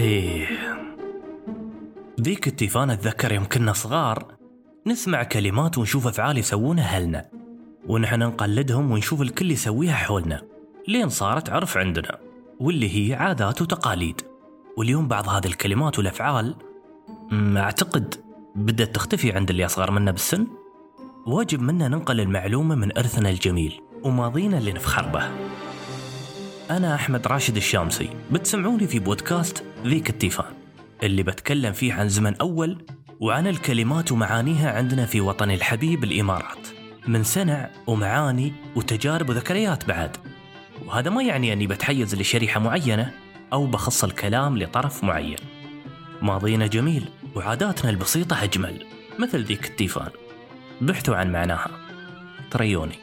إيه. ذيك التيفان اتذكر يوم كنا صغار نسمع كلمات ونشوف أفعال يسوونها أهلنا ونحن نقلدهم ونشوف الكل يسويها حولنا لين صارت عرف عندنا واللي هي عادات وتقاليد. واليوم بعض هذه الكلمات والأفعال م، أعتقد بدأت تختفي عند اللي أصغر منا بالسن. واجب منا ننقل المعلومة من إرثنا الجميل وماضينا اللي نفخر به. أنا أحمد راشد الشامسي. بتسمعوني في بودكاست ذيك التيفان اللي بتكلم فيه عن زمن أول وعن الكلمات ومعانيها عندنا في وطني الحبيب الإمارات. من سنع ومعاني وتجارب وذكريات بعد. وهذا ما يعني أني بتحيز لشريحة معينة أو بخص الكلام لطرف معين. ماضينا جميل وعاداتنا البسيطة أجمل مثل ذيك التيفان. بحثوا عن معناها. تريوني.